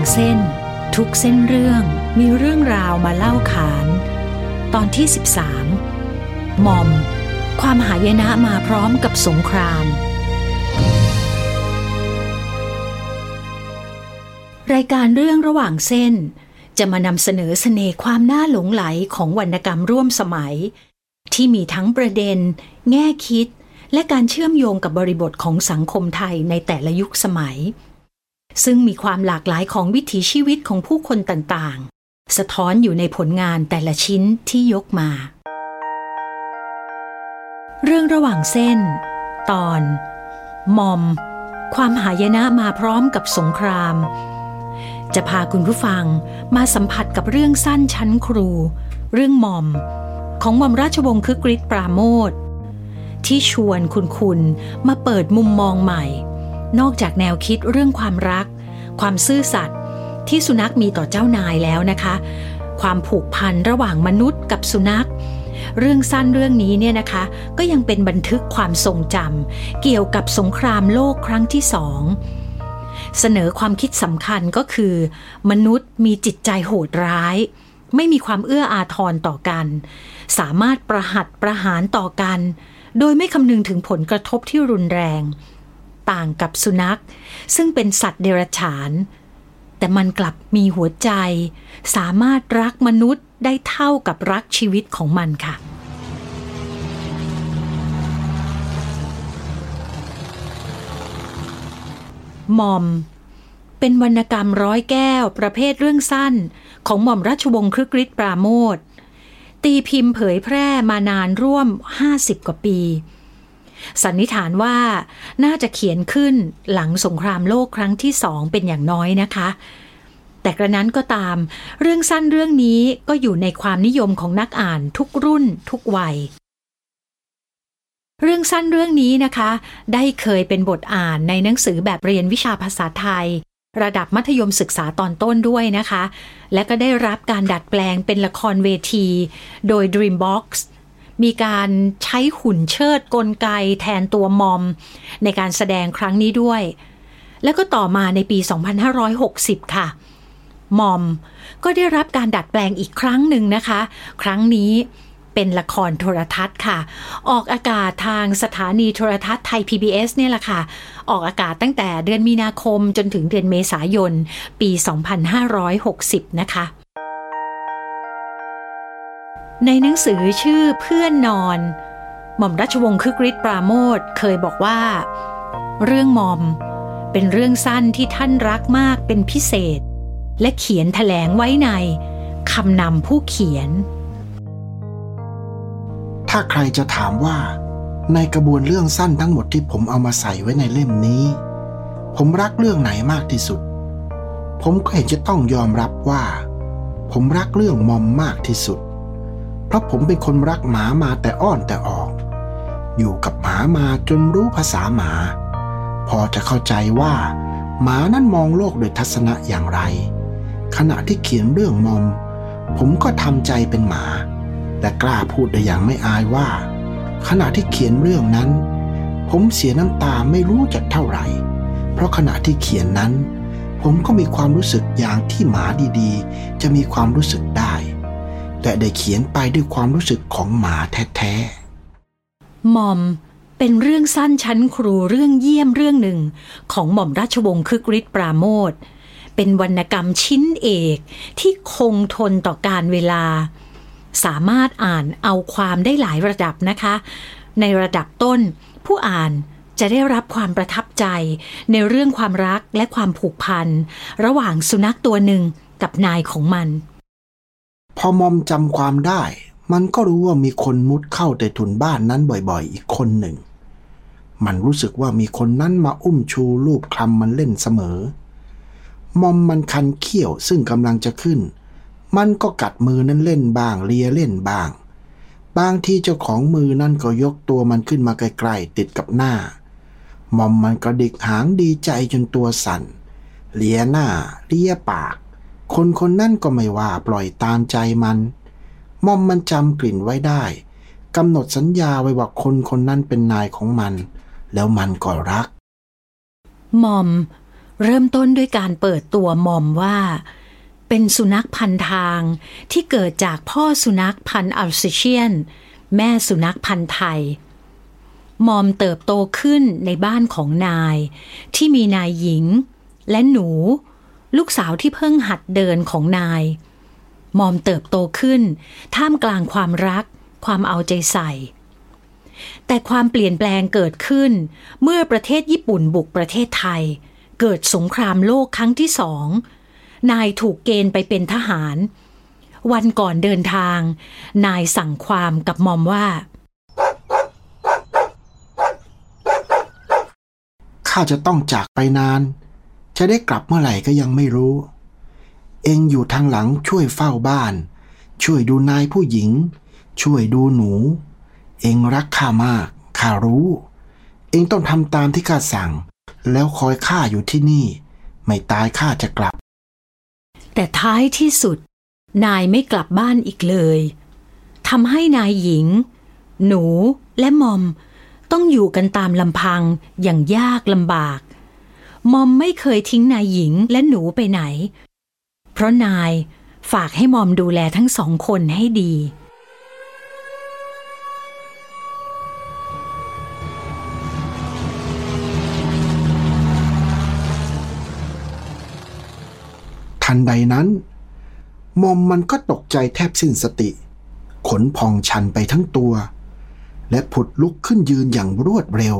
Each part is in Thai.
างเส้น ทุกเส้นเรื่องมีเรื่องราวมาเล่าขาน ตอนที่ 13มอม ความหายนะมาพร้อมกับสงคราม รายการเรื่องระหว่างเส้น จะมานำเสนอเสน่ห์ความน่าหลงไหลของวรรณกรรมร่วมสมัย ที่มีทั้งประเด็น แง่คิด และการเชื่อมโยงกับบริบทของสังคมไทยในแต่ละยุคสมัย ซึ่งมีความหลากหลายของวิถีชีวิตของผู้คนต่างๆ สะท้อนอยู่ในผลงานแต่ละชิ้นที่ยกมา เรื่องระหว่างเส้น ตอนมอม ความหายนะมาพร้อมกับสงคราม จะพาคุณผู้ฟังมาสัมผัสกับเรื่องสั้นชั้นครู เรื่องมอม ของมอมราชวงศ์คึกฤทธิ์ปราโมทที่ชวนคุณคุณมาเปิดมุมมองใหม่ นอกจากแนวคิดเรื่องความรัก ความซื่อสัตย์ที่สุนัขมีต่อเจ้านายแล้วนะคะ ความผูกพันระหว่างมนุษย์กับสุนัข เรื่องสั้นเรื่องนี้เนี่ยนะคะ ก็ยังเป็นบันทึกความทรงจำเกี่ยวกับสงครามโลกครั้งที่สองเสนอความคิดสำคัญก็คือ มนุษย์มีจิตใจโหดร้าย ไม่มีความเอื้ออาทรต่อกัน สามารถประหัตประหารต่อกัน โดยไม่คำนึงถึงผลกระทบที่รุนแรง ต่างกับสุนัข ซึ่งเป็นสัตว์เดรัจฉาน แต่มันกลับมีหัวใจ สามารถรักมนุษย์ได้เท่ากับรักชีวิตของมันค่ะ มอม เป็นวรรณกรรมร้อยแก้ว ประเภทเรื่องสั้น ของหม่อมราชวงศ์ครึกฤทธิ์ปราโมทตีพิมพ์เผยแพร่มานานร่วม 50 กว่าปี สันนิษฐานว่าน่าจะเขียนขึ้นหลังสงครามโลกครั้งที่สองเป็นอย่างน้อยนะคะ แต่กระนั้นก็ตาม เรื่องสั้นเรื่องนี้ก็อยู่ในความนิยมของนักอ่านทุกรุ่นทุกวัย เรื่องสั้นเรื่องนี้นะคะ ได้เคยเป็นบทอ่านในหนังสือแบบเรียนวิชาภาษาไทย ระดับมัธยมศึกษาตอนต้นด้วยนะคะ และก็ได้รับการดัดแปลงเป็นละครเวที โดย Dreambox มีการใช้หุ่นเชิดกลไกแทนตัวมอม ในการแสดงครั้งนี้ด้วย แล้วก็ต่อมาในปี 2560 ค่ะ มอมก็ได้รับการดัดแปลงอีกครั้งหนึ่งนะคะ ครั้งนี้เป็นละครโทรทัศน์ค่ะ ออกอากาศทางสถานีโทรทัศน์ไทย PBS เนี่ยแหละค่ะ ออกอากาศตั้งแต่เดือนมีนาคมจนถึงเดือนเมษายน ปี 2560 นะคะ ในหนังสือชื่อเพื่อนนอน หม่อมราชวงศ์คึกฤทธิ์ปราโมทเคยบอกว่า เรื่องมอมเป็นเรื่องสั้นที่ท่านรักมากเป็นพิเศษ และเขียนแถลงไว้ในคำนำผู้เขียน ถ้าใครจะถามว่า ในกระบวนเรื่องสั้นทั้งหมดที่ผมเอามาใส่ไว้ในเล่มนี้ ผมรักเรื่องไหนมากที่สุด ผมก็เห็นจะต้องยอมรับว่า ผมรักเรื่องมอมมากที่สุด เพราะผมเป็นคนรักหมามาแต่อ้อนแต่ออก อยู่กับหมามาจนรู้ภาษาหมา พอจะเข้าใจว่า หมานั้นมองโลกโดยทัศนะอย่างไร ขณะที่เขียนเรื่องมอม ผมก็ทำใจเป็นหมา และกล้าพูดได้อย่างไม่อายว่า ขณะที่เขียนเรื่องนั้น ผมเสียน้ำตาไม่รู้จักเท่าไหร่ เพราะขณะที่เขียนนั้น ผมก็มีความรู้สึกอย่างที่หมาดีๆ จะมีความรู้สึกได้ แต่ได้เขียนไปด้วยความรู้สึกของหมาแท้ๆมอมเป็นเรื่องสั้นชั้นครูเรื่องเยี่ยมเรื่องหนึ่ง ของหม่อมราชวงศ์คึกฤทธิ์ปราโมทเป็นวรรณกรรมชิ้นเอกที่คงทนต่อการเวลา สามารถอ่านเอาความได้หลายระดับนะคะ ในระดับต้น ผู้อ่านจะได้รับความประทับใจ ในเรื่องความรักและความผูกพัน ระหว่างสุนัขตัวหนึ่งกับนายของมัน พอมอมจำความได้ มันก็รู้ว่ามีคนมุดเข้าแต่ถุนบ้านนั้นบ่อยๆ อีกคนหนึ่ง มันรู้สึกว่ามีคนนั้นมาอุ้มชูรูปคลำมันเล่นเสมอ มอมมันคันเขี้ยวซึ่งกำลังจะขึ้น มันก็กัดมือนั้นเล่นบ้างเลียเล่นบ้าง บางที่เจ้าของมือนั่นก็ยกตัวมันขึ้นมาไกลๆติดกับหน้ามอมมันกระดิกหางดีใจจนตัวสั่นเลียหน้าเลียปาก คนคนนั่นก็ไม่ว่าปล่อยตามใจมันมอมมันจำกลิ่นไว้ได้กำหนดสัญญาไว้ว่าคนคนนั้นเป็นนายของมัน แล้วมันก็รักมอม เริ่มต้นด้วยการเปิดตัวมอมว่า เป็นสุนัขพันทางที่เกิดจากพ่อสุนัขพันธ์อัลเซเชียน แม่สุนัขพันธ์ไทย มอมเติบโตขึ้นในบ้านของนาย ที่มีนายหญิง และหนู ลูกสาวที่เพิ่งหัดเดินของนาย มอมเติบโตขึ้น ท่ามกลางความรัก ความเอาใจใส่ แต่ความเปลี่ยนแปลงเกิดขึ้น เมื่อประเทศญี่ปุ่นบุกประเทศไทย เกิดสงครามโลกครั้งที่สอง นายถูกเกณฑ์ไปเป็นทหาร วันก่อนเดินทาง นายสั่งความกับมอมว่าข้าจะต้องจากไปนาน จะได้กลับเมื่อไหร่ก็ยังไม่รู้ เองอยู่ทางหลังช่วยเฝ้าบ้าน ช่วยดูนายผู้หญิง ช่วยดูหนู เองรักข้ามากข้ารู้ เองต้องทำตามที่ข้าสั่ง แล้วคอยข้าอยู่ที่นี่ ไม่ตายข้าจะกลับ แต่ท้ายที่สุด นายไม่กลับบ้านอีกเลยทำให้นายหญิง หนูและมอม ต้องอยู่กันตามลำพังอย่างยากลำบาก มอมไม่เคยทิ้งนายหญิงและหนูไปไหน เพราะนายฝากให้มอมดูแลทั้งสองคนให้ดี ทันใดนั้น มอมมันก็ตกใจแทบสิ้นสติ ขนพองชันไปทั้งตัว และผุดลุกขึ้นยืนอย่างรวดเร็ว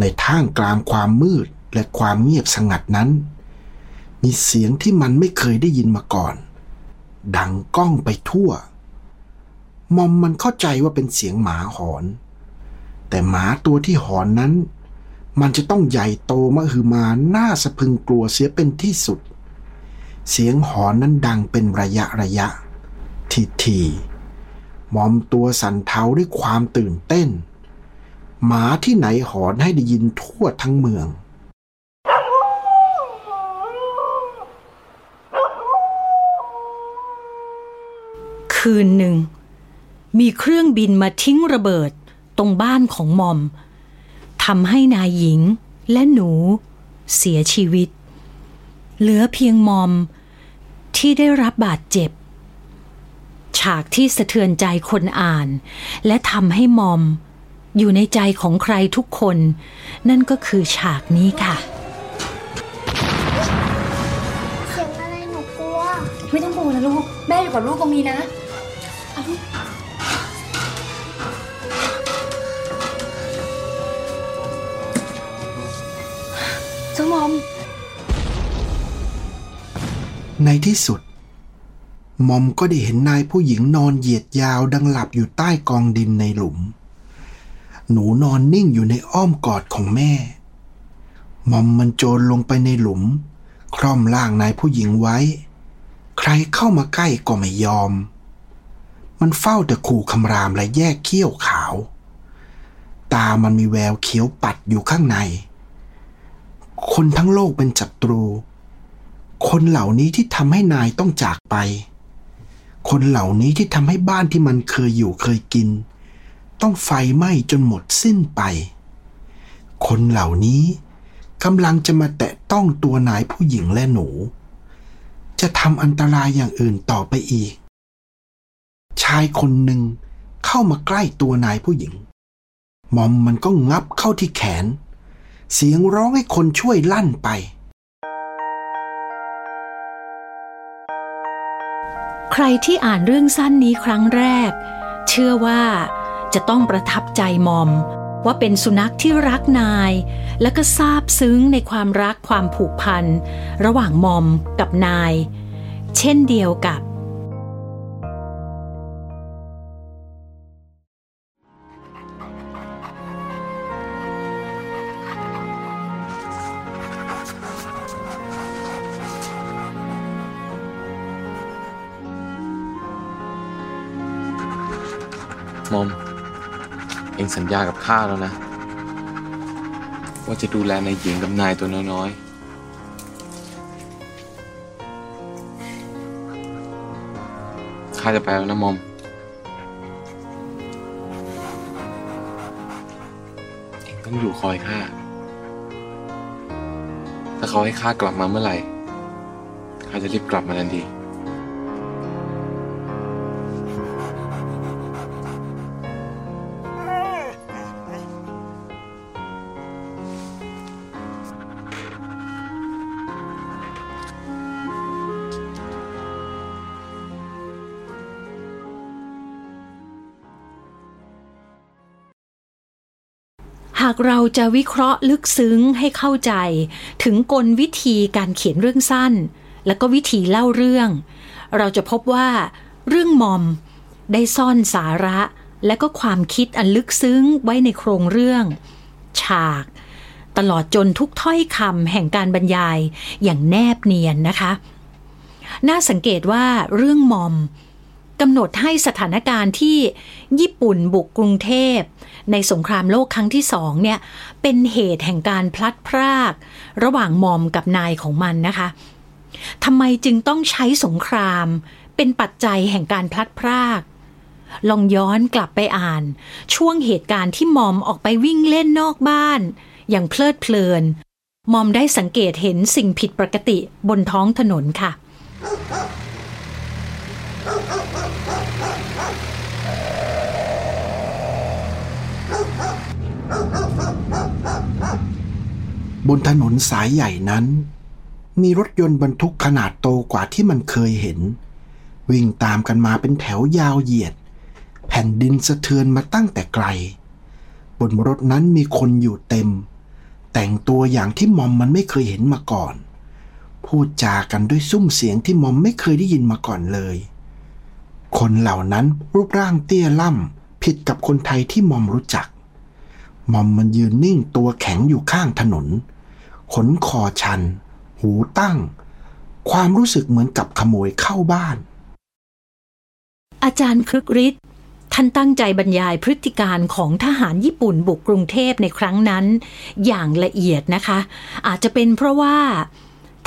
ในท่ามกลางความมืด และความเงียบสงัดนั้น มีเสียงที่มันไม่เคยได้ยินมาก่อน ดังก้องไปทั่ว มอมมันเข้าใจว่าเป็นเสียงหมาหอน แต่หมาตัวที่หอนนั้น มันจะต้องใหญ่โตมหึมาน่าสะพึงกลัวเสียเป็นที่สุด เสียงหอนนั้นดังเป็นระยะระยะ ทีทีมอมตัวสั่นเทาด้วยความตื่นเต้น หมาที่ไหนหอนให้ได้ยินทั่วทั้งเมือง คืนหนึ่ง มีเครื่องบินมาทิ้งระเบิดตรงบ้านของมอมทำให้นายหญิงและหนูเสียชีวิต เหลือเพียงมอมที่ได้รับบาดเจ็บ ฉากที่สะเทือนใจคนอ่าน และทำให้มอมอยู่ในใจของใครทุกคน นั่นก็คือฉากนี้ค่ะ เสียงอะไรหนูกลัว ไม่ต้องกลัวนะลูก แม่อยู่กับลูกตรงนี้นะ เจ้ามอม ในที่สุดมอมก็ได้เห็นนายผู้หญิงนอนเหยียดยาวดังหลับอยู่ใต้กองดินในหลุม หนูนอนนิ่งอยู่ในอ้อมกอดของแม่ มอมมันโจรลงไปในหลุม คร่อมร่างนายผู้หญิงไว้ ใครเข้ามาใกล้ก็ไม่ยอม มันเฝ้าแต่ขู่คำรามและแยกเขี้ยวขาว ตามันมีแววเขียวปัดอยู่ข้างใน คนทั้งโลกเป็นศัตรู คนเหล่านี้ที่ทำให้นายต้องจากไป คนเหล่านี้ที่ทำให้บ้านที่มันเคยอยู่เคยกิน ต้องไฟไหม้จนหมดสิ้นไป คนเหล่านี้กำลังจะมาแตะต้องตัวนายผู้หญิงและหนู จะทำอันตรายอย่างอื่นต่อไปอีก ชายคนหนึ่งเข้ามาใกล้ตัวนายผู้หญิง มอมมันก็งับเข้าที่แขน เสียงร้องให้คนช่วยลั่นไป ใครที่อ่านเรื่องสั้นนี้ครั้งแรก เชื่อว่าจะต้องประทับใจมอม ว่าเป็นสุนัขที่รักนาย และก็ซาบซึ้งในความรักความผูกพัน ระหว่างมอมกับนาย เช่นเดียวกับ มอม เองสัญญากับข้าแล้วนะ ว่าจะดูแลนายหญิงกับนายตัวน้อยๆ ข้าจะไปแล้วนะมอม เองต้องอยู่คอยข้า ถ้าเขาให้ข้ากลับมาเมื่อไหร่ ข้าจะรีบกลับมาทันทีากเราจะวิเคราะห์ลึกซึ้งให้เข้าใจ ถึงกลวิธีการเขียนเรื่องสั้น และก็วิธีเล่าเรื่อง เราจะพบว่า เรื่องมอม ได้ซ่อนสาระ และก็ความคิดอันลึกซึ้งไว้ในโครงเรื่อง ฉาก ตลอดจนทุกถ้อยคำแห่งการบรรยายอย่างแนบเนียนนะคะ น่าสังเกตว่าเรื่องมอม กำหนดให้สถานการณ์ที่ญี่ปุ่นบุกกรุงเทพ ในสงครามโลกครั้งที่สองเนี่ยเป็นเหตุแห่งการพลัดพราก ระหว่างมอมกับนายของมันนะคะทำไมจึงต้องใช้สงคราม เป็นปัจจัยแห่งการพลัดพราก ลองย้อนกลับไปอ่าน ช่วงเหตุการณ์ที่มอมออกไปวิ่งเล่นนอกบ้าน อย่างเพลิดเพลิน มอมได้สังเกตเห็นสิ่งผิดปกติบนท้องถนนค่ะ บนถนนสายใหญ่นั้น มีรถยนต์บรรทุกขนาดโตกว่าที่มันเคยเห็น วิ่งตามกันมาเป็นแถวยาวเหยียด แผ่นดินสะเทือนมาตั้งแต่ไกล บนรถนั้นมีคนอยู่เต็ม แต่งตัวอย่างที่มอมมันไม่เคยเห็นมาก่อน พูดจากันด้วยซุ้มเสียงที่มอมไม่เคยได้ยินมาก่อนเลย คนเหล่านั้นรูปร่างเตี้ยล่ำผิดกับคนไทยที่มอมรู้จัก มอมมันยืนนิ่งตัวแข็งอยู่ข้างถนน ขนคอชัน หูตั้ง ความรู้สึกเหมือนกับขโมยเข้าบ้าน อาจารย์ครึกฤทธิ์ท่านตั้งใจบรรยายพฤติการของทหารญี่ปุ่นบุกกรุงเทพในครั้งนั้น อย่างละเอียดนะคะ อาจจะเป็นเพราะว่า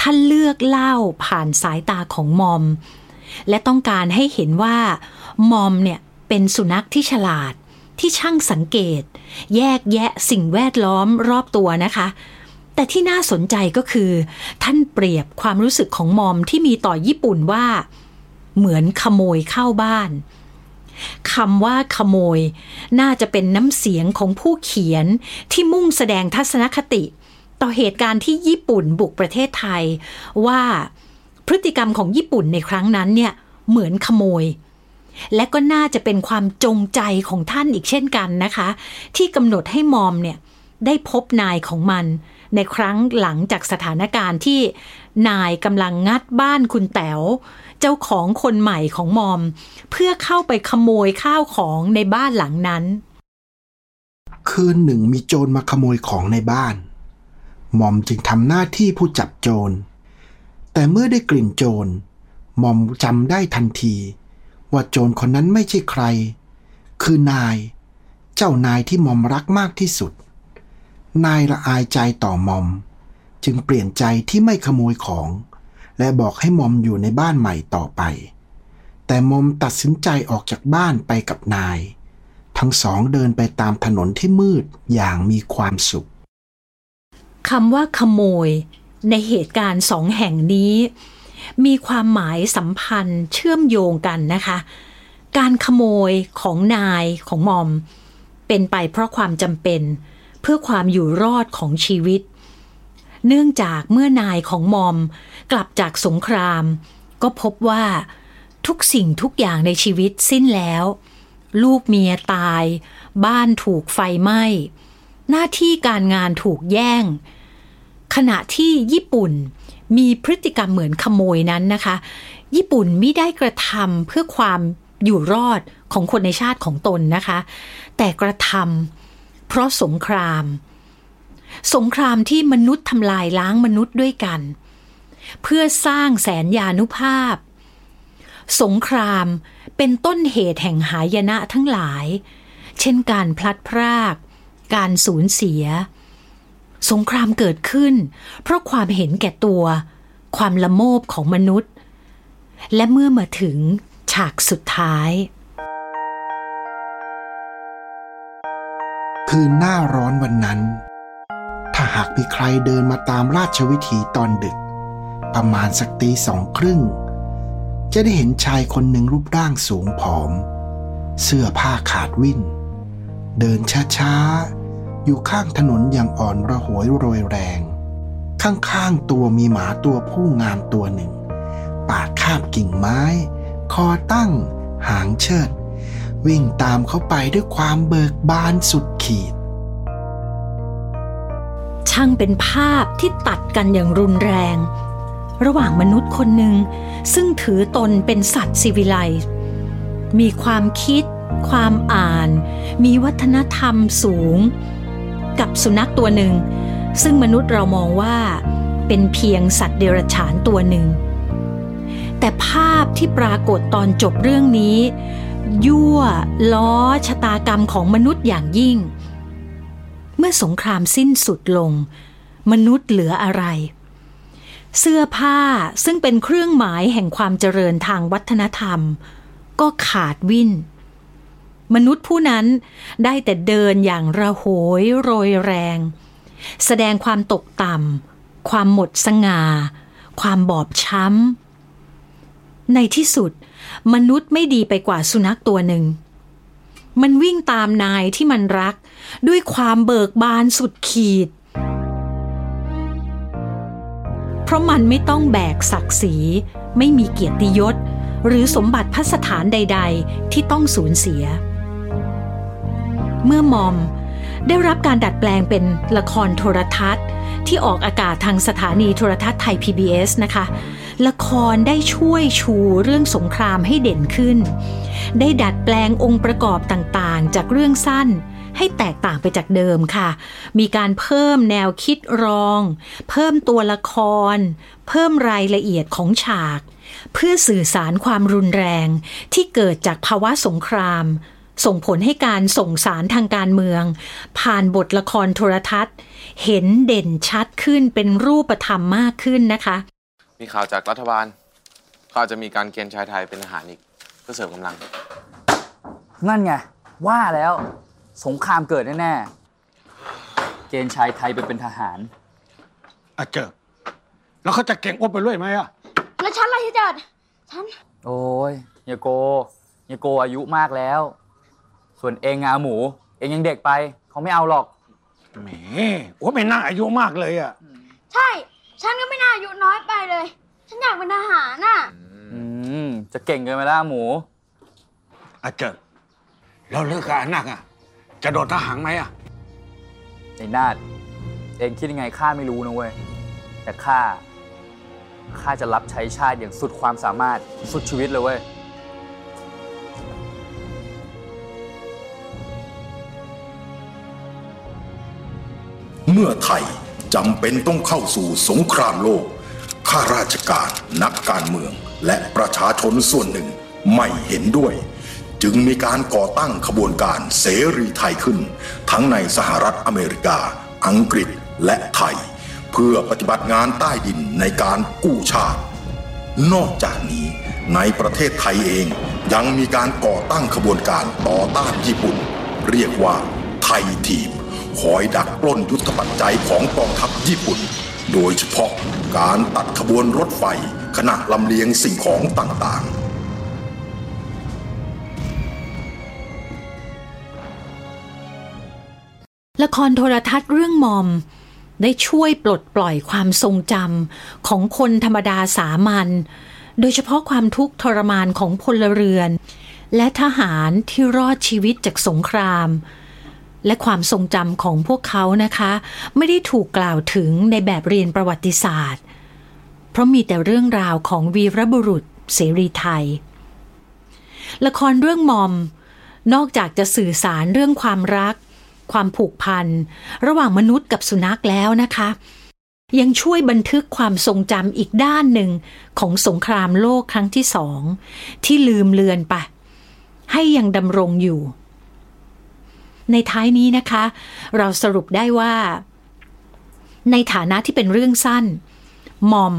ท่านเลือกเล่าผ่านสายตาของมอม และต้องการให้เห็นว่ามอมเนี่ยเป็นสุนัขที่ฉลาดที่ช่างสังเกต แยกแยะสิ่งแวดล้อมรอบตัวนะคะ แต่ที่น่าสนใจก็คือ ท่านเปรียบความรู้สึกของมอมที่มีต่อญี่ปุ่นว่า เหมือนขโมยเข้าบ้านคำว่าขโมย น่าจะเป็นน้ำเสียงของผู้เขียนที่มุ่งแสดงทัศนคติ ต่อเหตุการณ์ที่ญี่ปุ่นบุกประเทศไทยว่า พฤติกรรมของญี่ปุ่นในครั้งนั้นเนี่ยเหมือนขโมย และก็น่าจะเป็นความจงใจของท่านอีกเช่นกันนะคะ ที่กำหนดให้มอมเนี่ยได้พบนายของมัน ในครั้งหลังจากสถานการณ์ที่นายกำลังงัดบ้านคุณแต๋วเจ้าของคนใหม่ของมอม เพื่อเข้าไปขโมยข้าวของในบ้านหลังนั้น คืนหนึ่งมีโจรมาขโมยของในบ้าน มอมจึงทำหน้าที่ผู้จับโจร แต่เมื่อได้กลิ่นโจรมอมจำได้ทันที ว่าโจรคนนั้นไม่ใช่ใคร คือนาย เจ้านายที่มอมรักมากที่สุด นายละอายใจต่อมอม จึงเปลี่ยนใจที่ไม่ขโมยของ และบอกให้มอมอยู่ในบ้านใหม่ต่อไป แต่มอมตัดสินใจออกจากบ้านไปกับนาย ทั้งสองเดินไปตามถนนที่มืดอย่างมีความสุขคำว่าขโมย ในเหตุการณ์สองแห่งนี้ มีความหมายสัมพันธ์เชื่อมโยงกันนะคะ การขโมยของนายของมอม เป็นไปเพราะความจำเป็น เพื่อความอยู่รอดของชีวิต เนื่องจากเมื่อนายของมอม กลับจากสงคราม ก็พบว่าทุกสิ่งทุกอย่างในชีวิตสิ้นแล้ว ลูกเมียตาย บ้านถูกไฟไหม้หน้าที่การงานถูกแย่ง ขณะที่ญี่ปุ่นมีพฤติกรรมเหมือนขโมยนั้นนะคะ ญี่ปุ่นไม่ได้กระทำเพื่อความอยู่รอดของคนในชาติของตนนะคะ แต่กระทำเพราะสงคราม สงครามที่มนุษย์ทำลายล้างมนุษย์ด้วยกัน เพื่อสร้างแสนยานุภาพ สงครามเป็นต้นเหตุแห่งหายนะทั้งหลาย เช่นการพลัดพราก การสูญเสีย สงครามเกิดขึ้น เพราะความเห็นแก่ตัว ความละโมบของมนุษย์ และเมื่อมาถึงฉากสุดท้าย คืนหน้าร้อนวันนั้นทหากมีใครเดินมาตามราชวิถีตอนดึก ประมาณสักตีสองครึ่ง จะได้เห็นชายคนหนึ่งรูปร่างสูงผอม เสื้อผ้าขาดวิ่น เดินช้าๆ อยู่ข้างถนนอย่างอ่อนระหวยโรยแรง ข้างๆตัวมีหมาตัวผู้งามตัวหนึ่ง ปากคาบกิ่งไม้ คอตั้ง หางเชิด วิ่งตามเขาไปด้วยความเบิกบานสุดขีด ช่างเป็นภาพที่ตัดกันอย่างรุนแรง ระหว่างมนุษย์คนหนึ่ง ซึ่งถือตนเป็นสัตว์สิวิไลมีความคิด ความอ่าน มีวัฒนธรรมสูง กับสุนัขตัวหนึ่ง ซึ่งมนุษย์เรามองว่าเป็นเพียงสัตว์เดรัจฉานตัวหนึ่ง แต่ภาพที่ปรากฏตอนจบเรื่องนี้ ยั่วล้อชะตากรรมของมนุษย์อย่างยิ่ง เมื่อสงครามสิ้นสุดลง มนุษย์เหลืออะไร เสื้อผ้าซึ่งเป็นเครื่องหมายแห่งความเจริญทางวัฒนธรรม ก็ขาดวิน มนุษย์ผู้นั้นได้แต่เดินอย่างระโหยโรยแรง แสดงความตกต่ำความหมดสง่า ความบอบช้ำ ในที่สุด มนุษย์ไม่ดีไปกว่าสุนัขตัวหนึ่ง มันวิ่งตามนายที่มันรัก ด้วยความเบิกบานสุดขีด เพราะมันไม่ต้องแบกศักดิ์ศรี ไม่มีเกียรติยศหรือสมบัติพัสถานใด ๆ ที่ต้องสูญเสีย เมื่อมอม ได้รับการดัดแปลงเป็นละครโทรทัศน์ ที่ออกอากาศทางสถานีโทรทัศน์ไทย PBS นะคะ ละครได้ช่วยชูเรื่องสงครามให้เด่นขึ้น ได้ดัดแปลงองค์ประกอบต่างๆ จากเรื่องสั้นให้แตกต่างไปจากเดิมค่ะ มีการเพิ่มแนวคิดรอง เพิ่มตัวละคร เพิ่มรายละเอียดของฉาก เพื่อสื่อสารความรุนแรงที่เกิดจากภาวะสงคราม ส่งผลให้การส่งสารทางการเมือง ผ่านบทละครโทรทัศน์ เห็นเด่นชัดขึ้นเป็นรูปธรรมมากขึ้นนะคะ มีข่าวจากรัฐบาลเขาอาจจะมีการเกณฑ์ชายไทยเป็นทหารอีกเพื่อเสริมกำลัง นั่นไง ว่าแล้วสงครามเกิดแน่ๆเกณฑ์ชายไทยไปเป็นทหารอาเจิบแล้วเขาจะเก่งอบไปเรื่อยไหมอะแล้วฉันอะไรที่จัดฉัน โอ้ยเฮียโกเฮียโกอายุมากแล้ว ส่วนเองอาหมู เองยังเด็กไปเขาไม่เอาหรอกแหมโอ้ไม่น่าอายุมากเลยอะใช่ ฉันก็ไม่น่าอายุน้อยไปเลย ฉันอยากเป็นทหารน่ะอืมจะเก่งเกินไปแล้วอาหมูอาเจิบแล้วเลิกกับอานักอะ จะโดดทหารไหมอะไอ้นาดเองคิดยังไงข้าไม่รู้นะเว้ยแต่ข้าข้าจะรับใช้ชาติอย่างสุดความสามารถสุดชีวิตเลยเว้ย มื่อไทยจำเป็นต้องเข้าสู่สงครามโลก ข้าราชการนักการเมือง และประชาชนส่วนหนึ่งไม่เห็นด้วย จึงมีการก่อตั้งขบวนการเสรีไทยขึ้น ทั้งในสหรัฐอเมริกา อังกฤษและไทย เพื่อปฏิบัติงานใต้ดินในการกู้ชาติ นอกจากนี้ในประเทศไทยเองยังมีการก่อตั้งขบวนการต่อต้านญี่ปุ่น เรียกว่าไทยทีม คอยดักปล้นยุทธปัจจัยของกองทัพญี่ปุ่น โดยเฉพาะการตัดขบวนรถไฟขณะลำเลียงสิ่งของต่างๆละครโทรทัศน์เรื่องมอม ได้ช่วยปลดปล่อยความทรงจำของคนธรรมดาสามัญโดยเฉพาะความทุกข์ทรมานของพลเรือน และทหารที่รอดชีวิตจากสงคราม และความทรงจำของพวกเขานะคะ ไม่ได้ถูกกล่าวถึงในแบบเรียนประวัติศาสตร์ เพราะมีแต่เรื่องราวของวีรบุรุษเสรีไทย ละครเรื่องมอม นอกจากจะสื่อสารเรื่องความรัก ความผูกพัน ระหว่างมนุษย์กับสุนัขแล้วนะคะ ยังช่วยบันทึกความทรงจำอีกด้านหนึ่งของสงครามโลกครั้งที่สอง ที่ลืมเลือนไป ให้ยังดำรงอยู่ ในท้ายนี้นะคะ เราสรุปได้ว่า ในฐานะที่เป็นเรื่องสั้นมอม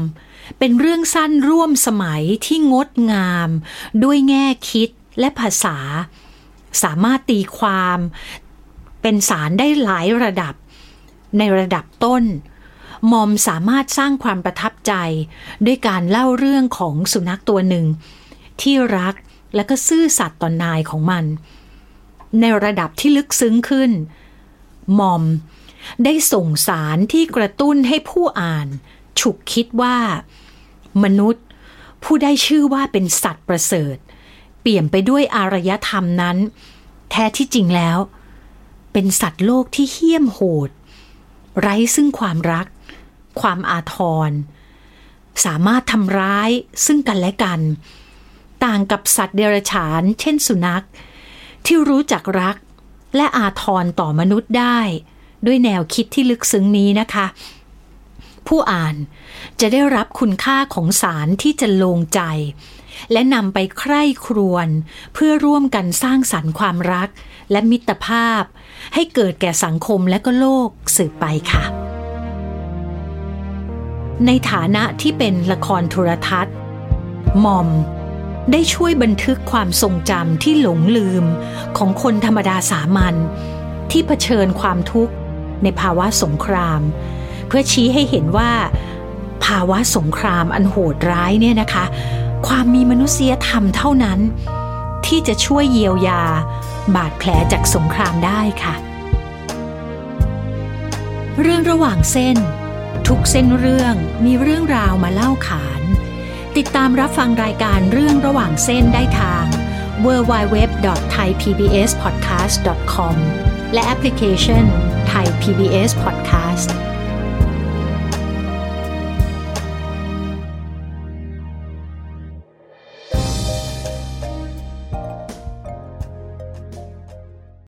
เป็นเรื่องสั้นร่วมสมัยที่งดงาม ด้วยแง่คิดและภาษา สามารถตีความ เป็นสารได้หลายระดับ ในระดับต้นมอมสามารถสร้างความประทับใจ ด้วยการเล่าเรื่องของสุนัขตัวหนึ่ง ที่รักและก็ซื่อสัตย์ต่อนายของมัน ในระดับที่ลึกซึ้งขึ้น มอม ได้ส่งสารที่กระตุ้นให้ผู้อ่าน ฉุกคิดว่า มนุษย์ ผู้ได้ชื่อว่าเป็นสัตว์ประเสริฐ เปี่ยมไปด้วยอารยธรรมนั้น แท้ที่จริงแล้ว เป็นสัตว์โลกที่เหี้ยมโหด ไร้ซึ่งความรัก ความอาทร สามารถทำร้ายซึ่งกันและกัน ต่างกับสัตว์เดรัจฉาน เช่นสุนัข ที่รู้จักรัก และอาทรต่อมนุษย์ได้ ด้วยแนวคิดที่ลึกซึ้งนี้นะคะ ผู้อ่านจะได้รับคุณค่าของสารที่จะลงใจ และนำไปใคร่ครวญเพื่อร่วมกันสร้างสรรค์ความรัก และมิตรภาพ ให้เกิดแก่สังคมและก็โลกสืบไปค่ะ ในฐานะที่เป็นละครโทรทัศน์ มอม ได้ช่วยบันทึกความทรงจำที่หลงลืมของคนธรรมดาสามัญที่เผชิญความทุกข์ในภาวะสงคราม เพื่อชี้ให้เห็นว่า ภาวะสงครามอันโหดร้ายเนี่ยนะคะ ความมีมนุษยธรรมเท่านั้น ที่จะช่วยเยียวยา บาดแผลจากสงครามได้ค่ะ เรื่องระหว่างเส้น ทุกเส้นเรื่องมีเรื่องราวมาเล่าขาน ติดตามรับฟังรายการเรื่องระหว่างเส้นได้ทาง www.thaipbspodcast.com และแอปพลิเคชัน Thai PBS Podcast